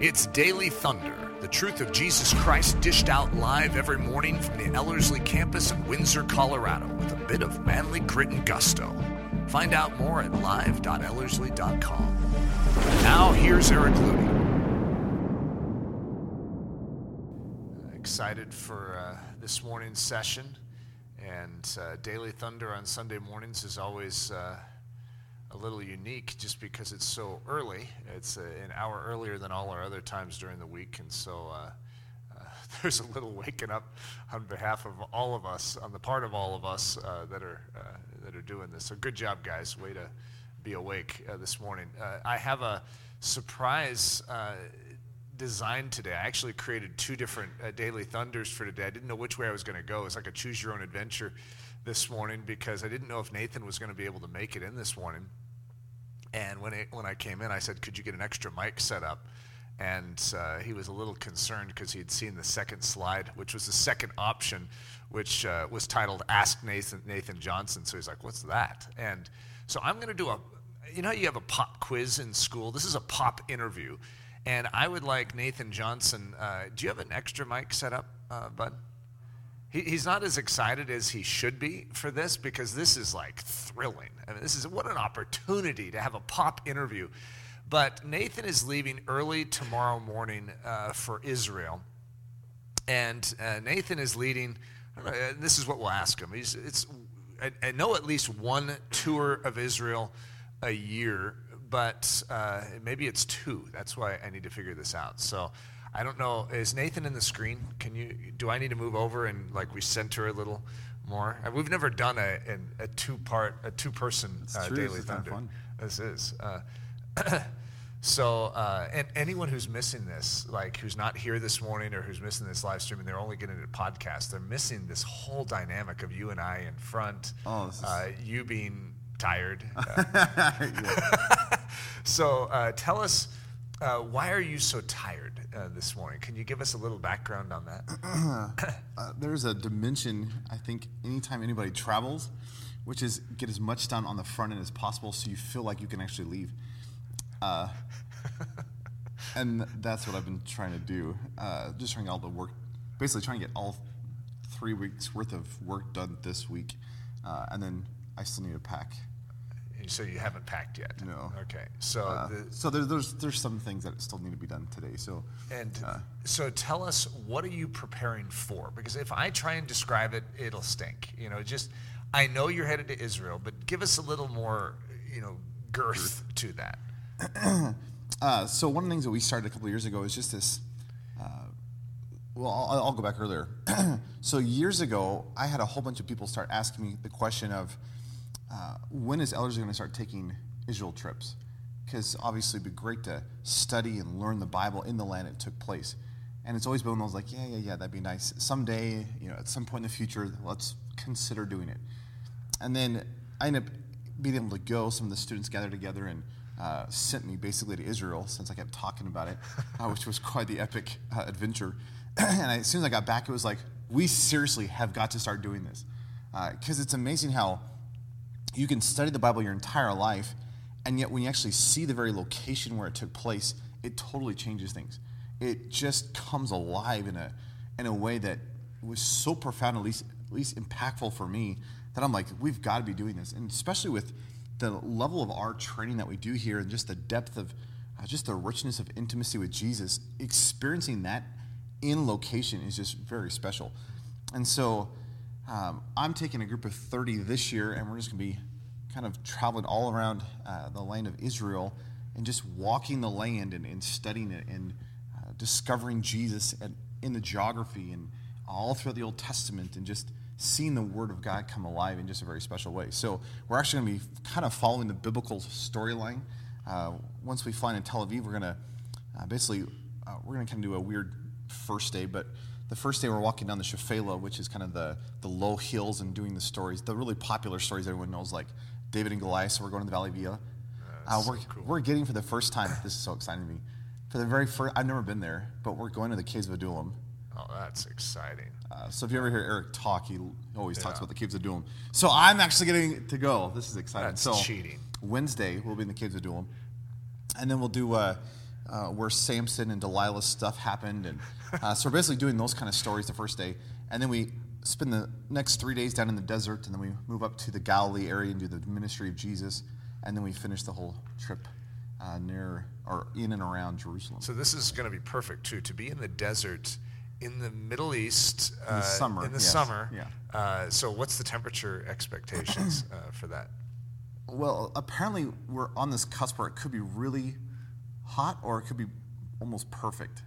It's Daily Thunder, the truth of Jesus Christ dished out live every morning from the Ellerslie campus in Windsor, Colorado, with a bit of manly grit and gusto. Find out more at live.ellerslie.com. Now, here's Eric Ludy. Excited for uh, this morning's session. And uh, Daily Thunder on Sunday mornings is always. Uh, a little unique just because it's so early. It's uh, an hour earlier than all our other times during the week, and so uh, uh, there's a little waking up on behalf of all of us, on the part of all of us uh, that are uh, that are doing this. So good job, guys. Way to be awake uh, this morning. I have a surprise. Design today. I actually created two different daily thunders for today. I didn't know which way I was going to go. It's like a choose your own adventure this morning because I didn't know if Nathan was going to be able to make it in this morning. And when, it, when I came in, I said, Could you get an extra mic set up? And uh, he was a little concerned because he'd seen the second slide, which was the second option, which uh, was titled Ask Nathan, Nathan Johnson. So he's like, What's that? And so I'm going to do a, you know, you have a pop quiz in school? This is a pop interview. And I would like Nathan Johnson, uh, do you have an extra mic set up, uh, bud? He, he's not as excited as he should be for this because this is like thrilling. I mean, this is what an opportunity to have a pop interview. But Nathan is leaving early tomorrow morning uh, for Israel. And uh, Nathan is leading, know, this is what we'll ask him. He's, it's, I, I, know at least one tour of Israel a year, but uh, maybe it's two. That's why I need to figure this out. So I don't know. Is Nathan in the screen? Can you? Do I need to move over and like recenter a little more? Uh, we've never done a, a, a two part, a two person uh, daily thunder. This is. Uh, so, uh, and anyone who's missing this, like who's not here this morning or who's missing this live stream, and they're only getting a podcast, they're missing this whole dynamic of you and I in front. Oh, is... Uh, you being tired. so, uh, tell us uh, why are you so tired uh, this morning? Can you give us a little background on that? uh, there's a dimension, I think, anytime anybody travels, which is get as much done on the front end as possible so you feel like you can actually leave. Uh, and that's what I've been trying to do. Uh, just trying all the work, basically trying to get all three weeks worth of work done this week. Uh, and then I still need to pack so you haven't packed yet. No. Okay. So uh, the, so there, there's there's some things that still need to be done today. So and uh, so tell us what are you preparing for? Because if I try and describe it, it'll stink. You know, just I know you're headed to Israel, but give us a little more, you know, girth to that. uh, so one of the things that we started a couple of years ago is just this. Uh, well, I'll, I'll go back earlier. so years ago, I had a whole bunch of people start asking me the question of uh, when is Ellerslie going to start taking Israel trips? Because obviously it'd be great to study and learn the Bible in the land it took place. And it's always been those like, yeah, yeah, yeah, that'd be nice. Someday, you know, at some point in the future, let's consider doing it. And then I ended up being able to go. Some of the students gathered together and uh, sent me basically to Israel since I kept talking about it, uh, which was quite the epic uh, adventure. and I, as soon as I got back, it was like, we seriously have got to start doing this. Because uh, it's amazing how you can study the Bible your entire life, and yet when you actually see the very location where it took place, it totally changes things. It just comes alive in a, in a way that was so profound, at least, at least impactful for me, that I'm like, we've got to be doing this. And especially with the level of our training that we do here and just the depth of uh, just the richness of intimacy with Jesus, experiencing that in location is just very special. And so um, I'm taking a group of 30 this year, and we're just going to be kind of traveling all around uh, the land of Israel and just walking the land and, and studying it and uh, discovering Jesus and, in the geography and all throughout the Old Testament and just seeing the Word of God come alive in just a very special way. So we're actually going to be kind of following the biblical storyline. Uh, once we fly in Tel Aviv, we're going to uh, basically uh, we're going to kind of do a weird first day, but the first day we're walking down the Shephelah, which is kind of the, the low hills and doing the stories, the really popular stories everyone knows, like David and Goliath. So we're going to the Valley of Elah. Uh, we're, so cool. we're getting for the first time, this is so exciting to me. For the very first, I've never been there, but we're going to the Caves of Adullam. Oh, that's exciting. Uh, so if you ever hear Eric talk, he always yeah. talks about the Caves of Adullam. So I'm actually getting to go. This is exciting. That's so cheating. Wednesday, we'll be in the Caves of Adullam. And then we'll do uh, uh, where Samson and Delilah's stuff happened, and uh, so we're basically doing those kind of stories the first day, and then we spend the next three days down in the desert, and then we move up to the Galilee area and do the ministry of Jesus, and then we finish the whole trip uh, near or in and around Jerusalem. So this is going to be perfect too to be in the desert in the Middle East In the uh, summer, In the yes, summer, yeah. Uh, so what's the temperature expectations uh, for that? Well, apparently we're on this cusp where it could be really hot or it could be almost perfect.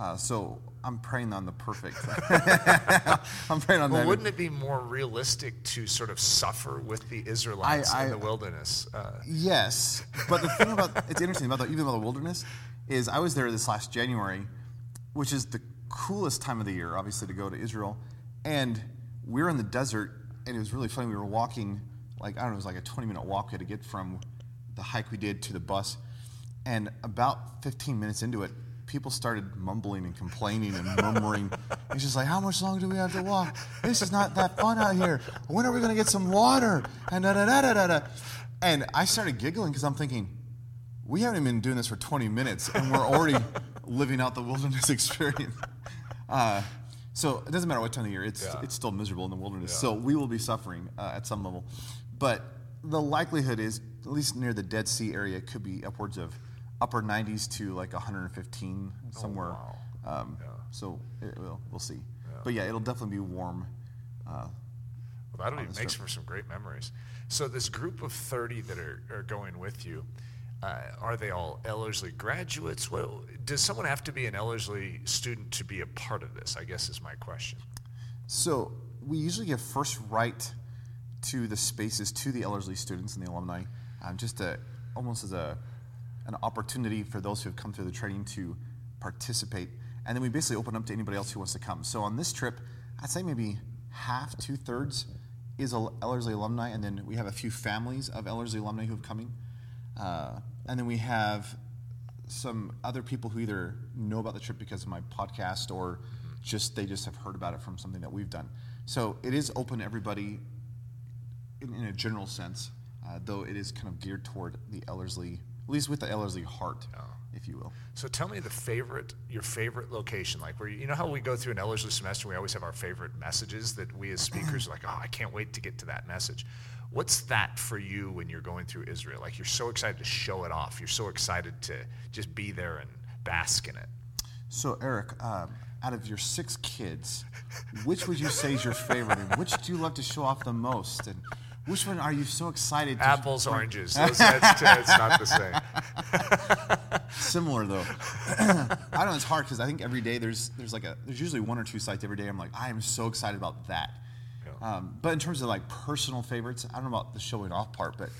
Uh, so I'm praying on the perfect. I'm praying on Well, that. wouldn't it be more realistic to sort of suffer with the Israelites I- in the wilderness? Uh, Yes, but the thing about it's interesting about the, even about the wilderness is I was there this last January, which is the coolest time of the year, obviously, to go to Israel, and we were in the desert, and it was really funny. We were walking like I don't know, it was like a 20 minute walk we had to get from the hike we did to the bus, and about 15 minutes into it. People started mumbling and complaining and murmuring. It's just like, how much longer do we have to walk? This is not that fun out here. When are we going to get some water? And da da da da da da. And I started giggling because I'm thinking, we haven't even been doing this for 20 minutes and we're already living out the wilderness experience. Uh, so it doesn't matter what time of year, it's, Yeah. it's still miserable in the wilderness. So we will be suffering uh, at some level. But the likelihood is, at least near the Dead Sea area, it could be upwards of upper 90s to like 115 somewhere. wow. Um, So it, will we'll see. But yeah, it'll definitely be warm. Uh, Well, that'll be, makes trip. for some great memories. So this group of 30 that are, are going with you, uh, are they all Ellerslie graduates? Well, does someone have to be an Ellerslie student to be a part of this? I guess is my question. So we usually give first right to the spaces to the Ellerslie students and the alumni, um, just a, almost as a an opportunity for those who have come through the training to participate, and then we basically open up to anybody else who wants to come. So on this trip, I'd say maybe half, two thirds is Ellerslie alumni, and then we have a few families of Ellerslie alumni who have coming, uh, and then we have some other people who either know about the trip because of my podcast or just they just have heard about it from something that we've done. So it is open to everybody in, in a general sense, uh, though it is kind of geared toward the Ellerslie, at least with the Ellerslie heart, if you will. So tell me the favorite, your favorite location, like where you, you know how we go through an Ellerslie semester, we always have our favorite messages that we as speakers are like, oh, I can't wait to get to that message. What's that for you when you're going through Israel? Like you're so excited to show it off. You're so excited to just be there and bask in it. So Eric, um, out of your six kids, which would you say is your favorite, and which do you love to show off the most, and which one are you so excited to? Apples, oranges. Those, that's, it's not the same. Similar though. I don't know. It's hard because I think every day there's there's like a there's usually one or two sites every day. I'm like I am so excited about that. Yeah. Um, but in terms of like personal favorites, I don't know about the showing off part, but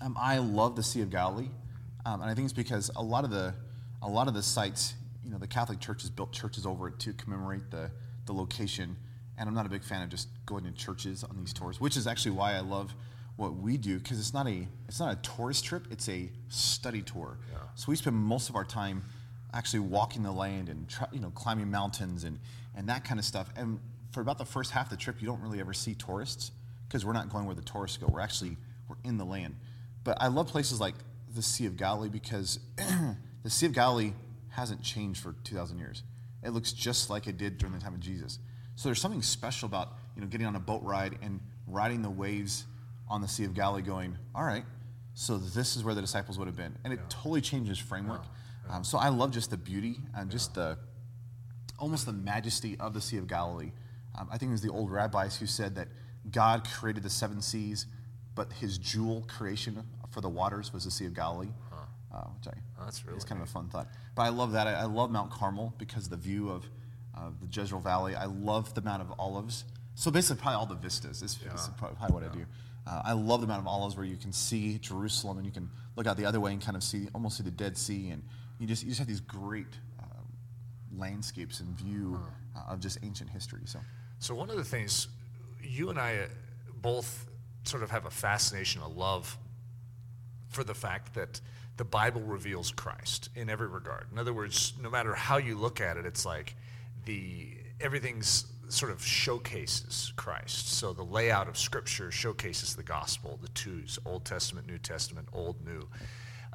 um, I love the Sea of Galilee, um, and I think it's because a lot of the a lot of the sites, you know, the Catholic Church has built churches over it to commemorate the the location. And I'm not a big fan of just going to churches on these tours, which is actually why I love what we do because it's not a it's not a tourist trip; it's a study tour. So we spend most of our time actually walking the land and try, you know climbing mountains and and that kind of stuff. And for about the first half of the trip, you don't really ever see tourists because we're not going where the tourists go. We're actually we're in the land. But I love places like the Sea of Galilee because the Sea of Galilee hasn't changed for 2,000 years. It looks just like it did during the time of Jesus. So there's something special about you know getting on a boat ride and riding the waves on the Sea of Galilee, going, all right, so this is where the disciples would have been, and it totally changes framework. Um, so I love just the beauty and just the almost the majesty of the Sea of Galilee. Um, I think it was the old rabbis who said that God created the seven seas, but his jewel creation for the waters was the Sea of Galilee. Uh, which I, Oh, that's really it's kind of a fun thought. But I love that. I, I love Mount Carmel because the view of uh, the Jezreel Valley. I love the Mount of Olives. So basically, probably all the vistas is, is probably, what I do. Uh, I love the Mount of Olives where you can see Jerusalem and you can look out the other way and kind of see almost see the Dead Sea, and you just you just have these great uh, landscapes and view uh, of just ancient history. So So one of the things you and I uh, both sort of have a fascination, a love for the fact that the Bible reveals Christ in every regard. In other words, no matter how you look at it, it's like the everything's sort of showcases Christ. So the layout of Scripture showcases the gospel, the twos, Old Testament, New Testament, Old, New.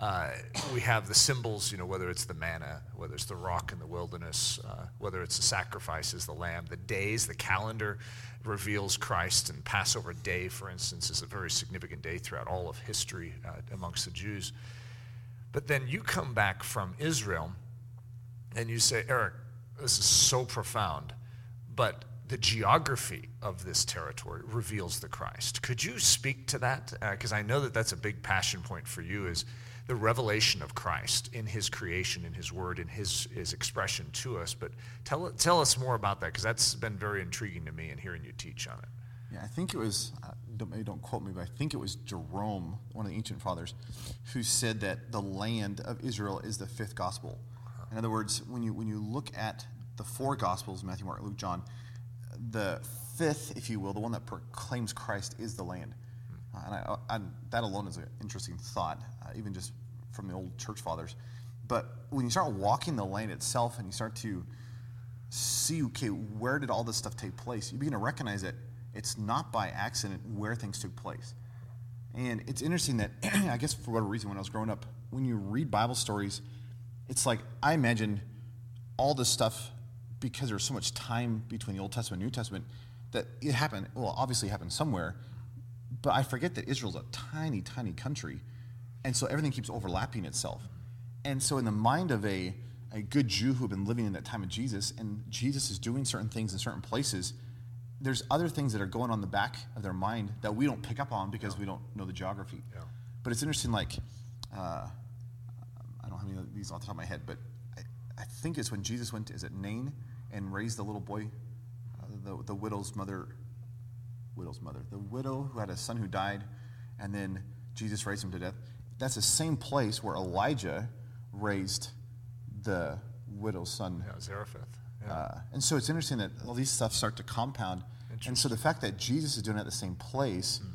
uh, we have the symbols, you know, whether it's the manna, whether it's the rock in the wilderness, uh, whether it's the sacrifices, the lamb, the days, the calendar reveals Christ. And Passover Day, for instance, is a very significant day throughout all of history uh, amongst the Jews. But then you come back from Israel and you say, Eric, this is so profound, but the geography of this territory reveals the Christ. Could you speak to that? Because uh, I know that that's a big passion point for you is the revelation of Christ in his creation, in his word, in his, his expression to us. But tell, tell us more about that because that's been very intriguing to me in hearing you teach on it. Yeah, I think it was, uh, don't, maybe don't quote me, but I think it was Jerome, one of the ancient fathers, who said that the land of Israel is the fifth gospel. In other words, when you, when you look at the four gospels, Matthew, Mark, Luke, John, the fifth, if you will, the one that proclaims Christ is the land. Uh, and I, I, that alone is an interesting thought, uh, even just from the old church fathers. But when you start walking the land itself and you start to see, okay, where did all this stuff take place? You begin to recognize that it's not by accident where things took place. And it's interesting that, I guess for whatever reason, when I was growing up, when you read Bible stories, it's like I imagine all this stuff because there's so much time between the Old Testament and New Testament that it happened. Well, obviously, it happened somewhere, but I forget that Israel's a tiny, tiny country, and so everything keeps overlapping itself. And so, in the mind of a a good Jew who had been living in that time of Jesus, and Jesus is doing certain things in certain places, there's other things that are going on the back of their mind that we don't pick up on because yeah. we don't know the geography. Yeah. But it's interesting, like, uh, I don't have of these off the top of my head, but I, I think it's when Jesus went, to, is it Nain, and raised the little boy, uh, the, the widow's mother, widow's mother, the widow who had a son who died, and then Jesus raised him to death. That's the same place where Elijah raised the widow's son. Yeah, Zarephath. Yeah. Uh, and so it's interesting that all these stuff start to compound. And so the fact that Jesus is doing it at the same place, mm.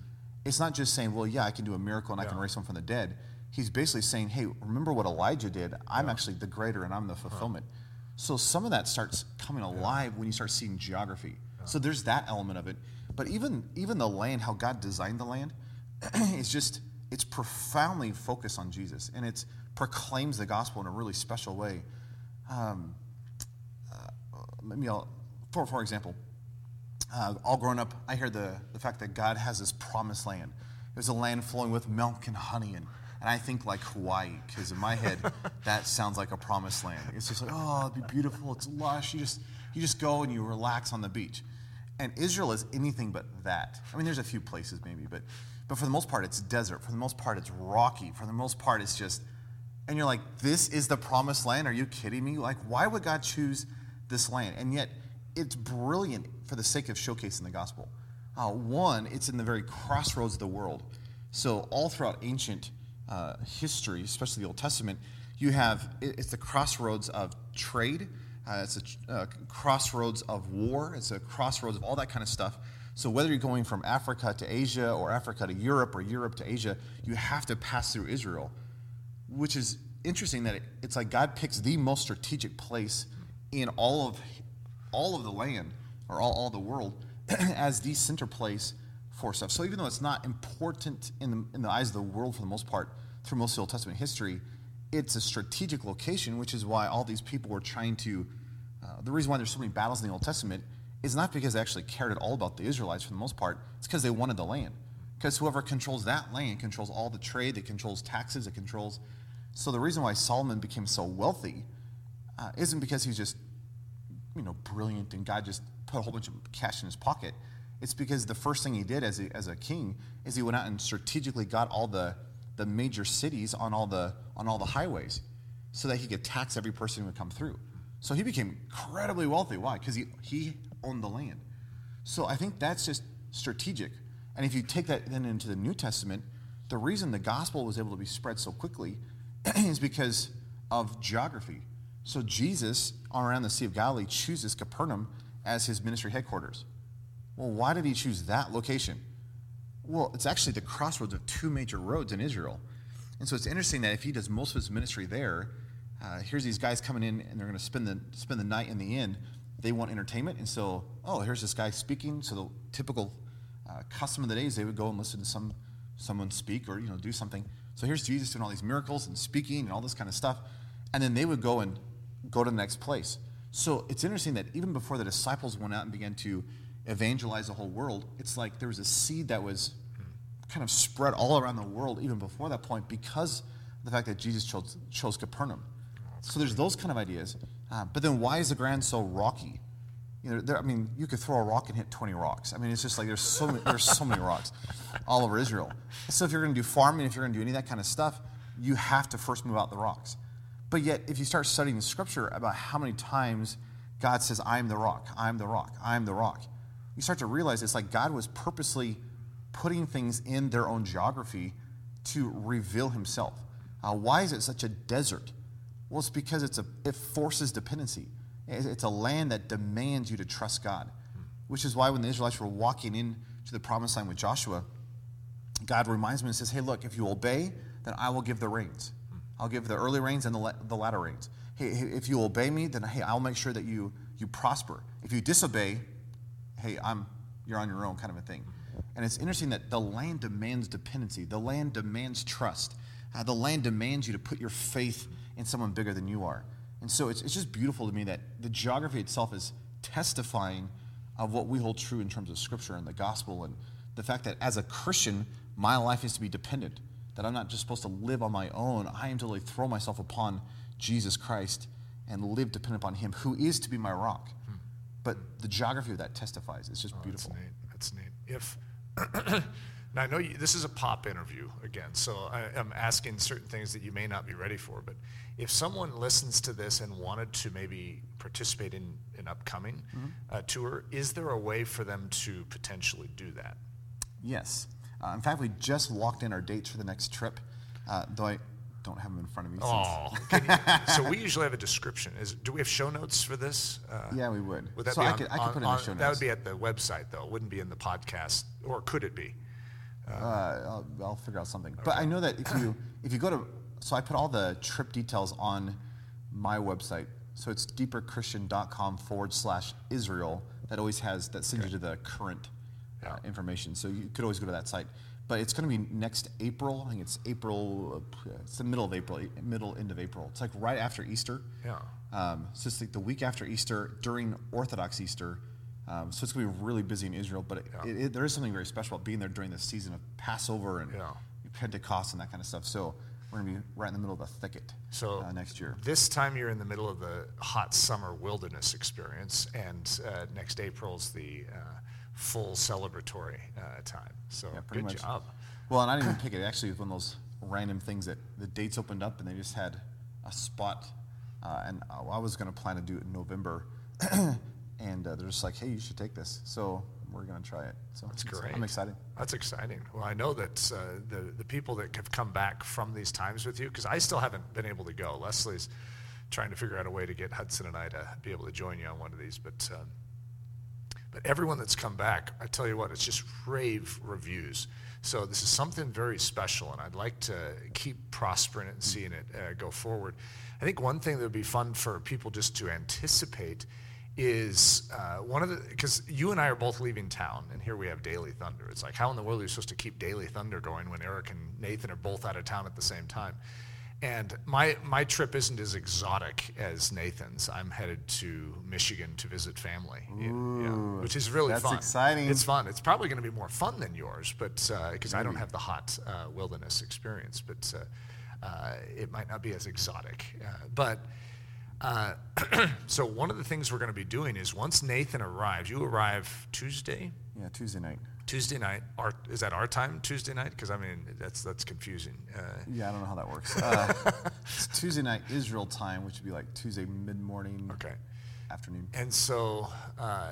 it's not just saying, well, yeah, I can do a miracle and yeah. I can raise someone from the dead. He's basically saying, hey, remember what Elijah did? I'm yeah. actually the greater and I'm the fulfillment. Huh. So some of that starts coming alive when you start seeing geography. So there's that element of it. But even even the land, how God designed the land, is just it's profoundly focused on Jesus, and it proclaims the gospel in a really special way. Um, uh, maybe I'll, for for example, uh, all grown up, I hear the the fact that God has this promised land. It was a land flowing with milk and honey, and and I think like Hawaii because in my head that sounds like a promised land. It's just like oh, it'd be beautiful. It's lush. You just you just go and you relax on the beach. And Israel is anything but that. I mean, there's a few places maybe, but but for the most part, it's desert. For the most part, it's rocky. For the most part, it's just, and you're like, this is the promised land? Are you kidding me? Like, why would God choose this land? And yet, it's brilliant for the sake of showcasing the gospel. Uh, one, it's in the very crossroads of the world. So, all throughout ancient uh, history, especially the Old Testament, you have it's the crossroads of trade, uh, it's a uh, crossroads of war, it's a crossroads of all that kind of stuff. So whether you're going from Africa to Asia or Africa to Europe or Europe to Asia, you have to pass through Israel, which is interesting that it, it's like God picks the most strategic place in all of all of the land or all, all the world as the center place for stuff. So even though it's not important in the, in the eyes of the world for the most part through most of the Old Testament history, it's a strategic location, which is why all these people were trying to. Uh, the reason why there's so many battles in the Old Testament is not because they actually cared at all about the Israelites for the most part. It's because they wanted the land. Because whoever controls that land controls all the trade, it controls taxes, it controls. So the reason why Solomon became so wealthy uh, isn't because he's just, you know, brilliant and God just put a whole bunch of cash in his pocket. It's because the first thing he did as a, as a king is he went out and strategically got all the, the major cities on all the, on all the highways so that he could tax every person who would come through. So he became incredibly wealthy. Why? Because he, he owned the land. So I think that's just strategic. And if you take that then into the New Testament, the reason the gospel was able to be spread so quickly is because of geography. So Jesus, around the Sea of Galilee, chooses Capernaum as his ministry headquarters. Well, why did he choose that location? Well, it's actually the crossroads of two major roads in Israel. And so it's interesting that if he does most of his ministry there, uh, here's these guys coming in and they're going to spend the, spend the night in the inn they want entertainment. And so, oh, here's this guy speaking. So the typical uh, custom of the day is they would go and listen to some someone speak or you know do something. So here's Jesus doing all these miracles and speaking and all this kind of stuff. And then they would go and go to the next place. So it's interesting that even before the disciples went out and began to evangelize the whole world, it's like there was a seed that was kind of spread all around the world even before that point because of the fact that Jesus chose, chose Capernaum. So there's those kind of ideas. Uh, but then why is the ground so rocky? You know, there, I mean, you could throw a rock and hit 20 rocks. I mean, it's just like there's so many, there's so many rocks all over Israel. So if you're going to do farming, if you're going to do any of that kind of stuff, you have to first move out the rocks. But yet, if you start studying the scripture about how many times God says, I'm the rock, I'm the rock, I'm the rock, you start to realize it's like God was purposely putting things in their own geography to reveal himself. Uh, why is it such a desert? Well, it's because it's a, it forces dependency. It's a land that demands you to trust God, which is why when the Israelites were walking into the promised land with Joshua, God reminds me and says, Hey, look, if you obey, then I will give the rains. I'll give the early rains and the, the latter rains. Hey, if you obey me, then hey, I'll make sure that you, you prosper. If you disobey, hey, I'm, you're on your own kind of a thing. And it's interesting that the land demands dependency, the land demands trust. Uh, the land demands you to put your faith in someone bigger than you are. And so it's, it's just beautiful to me that the geography itself is testifying of what we hold true in terms of scripture and the gospel and the fact that as a Christian, my life is to be dependent, that I'm not just supposed to live on my own. I am to really throw myself upon Jesus Christ and live dependent upon Him, who is to be my rock. But the geography of that testifies. It's just oh, beautiful. That's neat. That's neat. If Now, I know you, this is a pop interview again, so I, am asking certain things that you may not be ready for. But if someone listens to this and wanted to maybe participate in an upcoming mm-hmm. uh, tour, is there a way for them to potentially do that? Yes. Uh, in fact, we just locked in our dates for the next trip, uh, though I don't have them in front of me. Oh, so we usually have a description. Is do we have show notes for this? Uh, yeah, we would. Would that so be I on, could, I could on, put in on, the show notes. That would be at the website, though. It wouldn't be in the podcast, or could it be? Uh, I'll, I'll, figure out something. Okay. But I know that if you if you go to so I put all the trip details on my website. So it's deeperchristian.com forward slash Israel. That always has that sends okay. you to the current uh, information. So you could always go to that site. But it's going to be next April. I think it's April. It's the middle of April, middle end of April. It's like right after Easter. Yeah. Um, so it's like the week after Easter during Orthodox Easter um, so it's going to be really busy in Israel, but it, yeah. it, it, there is something very special about being there during the season of Passover and yeah. Pentecost and that kind of stuff. So we're going to be right in the middle of the thicket so uh, next year. This time you're in the middle of the hot summer wilderness experience, and uh, next April's the uh, full celebratory uh, time. So yeah, good much. job. Well, and I didn't even pick it. Actually, it was one of those random things that the dates opened up and they just had a spot, uh, and I was going to plan to do it in November. and uh, they're just like, "Hey, you should take this." So we're going to try it. So that's great. I'm excited. That's exciting. Well, I know that uh, the the people that have come back from these times with you, because I still haven't been able to go. Leslie's trying to figure out a way to get Hudson and I to be able to join you on one of these, but. Uh, but everyone that's come back, I tell you what, it's just rave reviews. So this is something very special, and I'd like to keep prospering it and seeing it uh, go forward. I think one thing that would be fun for people just to anticipate is uh, one of the because you and I are both leaving town, and here we have Daily Thunder. It's like how in the world are you supposed to keep Daily Thunder going when Eric and Nathan are both out of town at the same time? And my my trip isn't as exotic as Nathan's. I'm headed to Michigan to visit family, Ooh, yeah, which is really that's fun. exciting. It's fun. It's probably going to be more fun than yours, but because uh, I don't have the hot uh, wilderness experience, but uh, uh, it might not be as exotic. Uh, but uh, so one of the things we're going to be doing is once Nathan arrives, you arrive Tuesday. Yeah, Tuesday night. Tuesday night. Our, is that our time? Tuesday night? Because I mean, that's that's confusing. Uh, yeah, I don't know how that works. Uh, it's Tuesday night Israel time, which would be like Tuesday mid morning. Okay. Afternoon. And so, uh,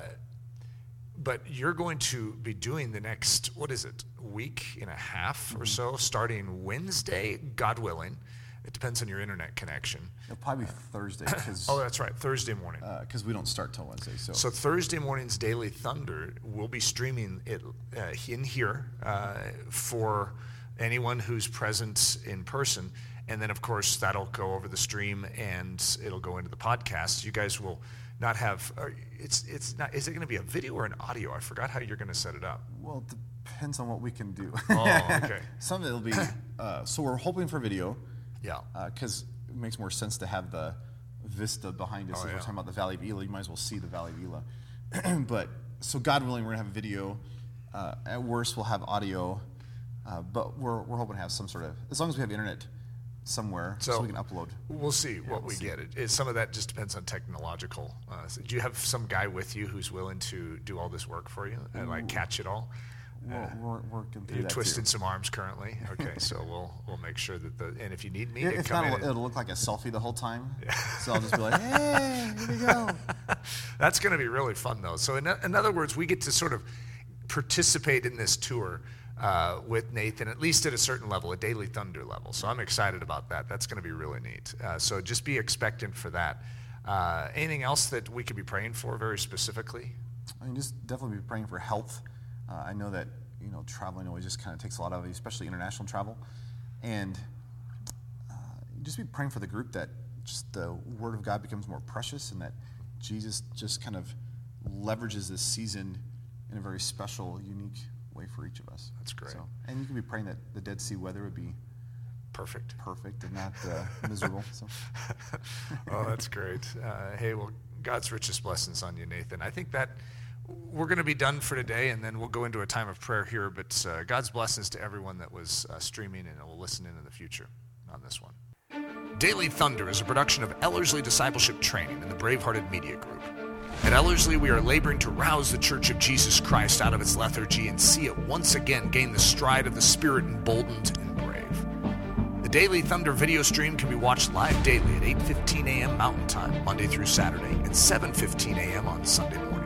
but you're going to be doing the next what is it week and a half mm-hmm. or so, starting Wednesday, God willing. It depends on your internet connection. It'll probably be Thursday. Oh, that's right, Thursday morning. Because uh, we don't start till Wednesday. So. so Thursday morning's Daily Thunder, we'll be streaming it uh, in here uh, for anyone who's present in person. And then, of course, that'll go over the stream and it'll go into the podcast. You guys will not have. Uh, it's it's not. Is it going to be a video or an audio? I forgot how you're going to set it up. Well, the Depends on what we can do. Oh, okay. Some of it'll be. Uh, so we're hoping for video, Yeah. because it makes more sense to have the vista behind us. Oh, if yeah. we're talking about the Valley of Elah, you might as well see the Valley of Elah. but so God willing, we're gonna have a video. Uh, at worst, we'll have audio, uh, but we're, we're hoping to have some sort of as long as we have internet somewhere, so, So- we can upload. We'll see what we'll we see. get. It, it, some of that just depends on technological. Uh, so do you have some guy with you who's willing to do all this work for you and like catch it all? We're, we're working through You're that twisting too. some arms currently. Okay, so we'll we'll make sure that the and if you need me to If come not, it'll look like a selfie the whole time. Yeah. So I'll just be like, "Hey, here we go." That's going to be really fun, though. So, in, in other words, we get to sort of participate in this tour uh, with Nathan, at least at a certain level, a Daily Thunder level. So, I'm excited about that. That's going to be really neat. Uh, so, just be expectant for that. Uh, anything else that we could be praying for very specifically? I mean, just definitely be praying for health. Uh, I know that you know traveling always just kind of takes a lot out of you, especially international travel, and uh, just be praying for the group that just the Word of God becomes more precious, and that Jesus just kind of leverages this season in a very special, unique way for each of us. That's great. So, and you can be praying that the Dead Sea weather would be Perfect. perfect and not uh, miserable. So. oh, that's great. Uh, hey, well, God's richest blessings on you, Nathan. I think that we're going to be done for today, and then we'll go into a time of prayer here. But uh, God's blessings to everyone that was uh, streaming and will listen in in the future on this one. Daily Thunder is a production of Ellerslie Discipleship Training and the Bravehearted Media Group. At Ellerslie, we are laboring to rouse the Church of Jesus Christ out of its lethargy and see it once again gain the stride of the Spirit emboldened and brave. The Daily Thunder video stream can be watched live daily at 8:15 a.m. Mountain Time, Monday through Saturday, and 7:15 a.m. on Sunday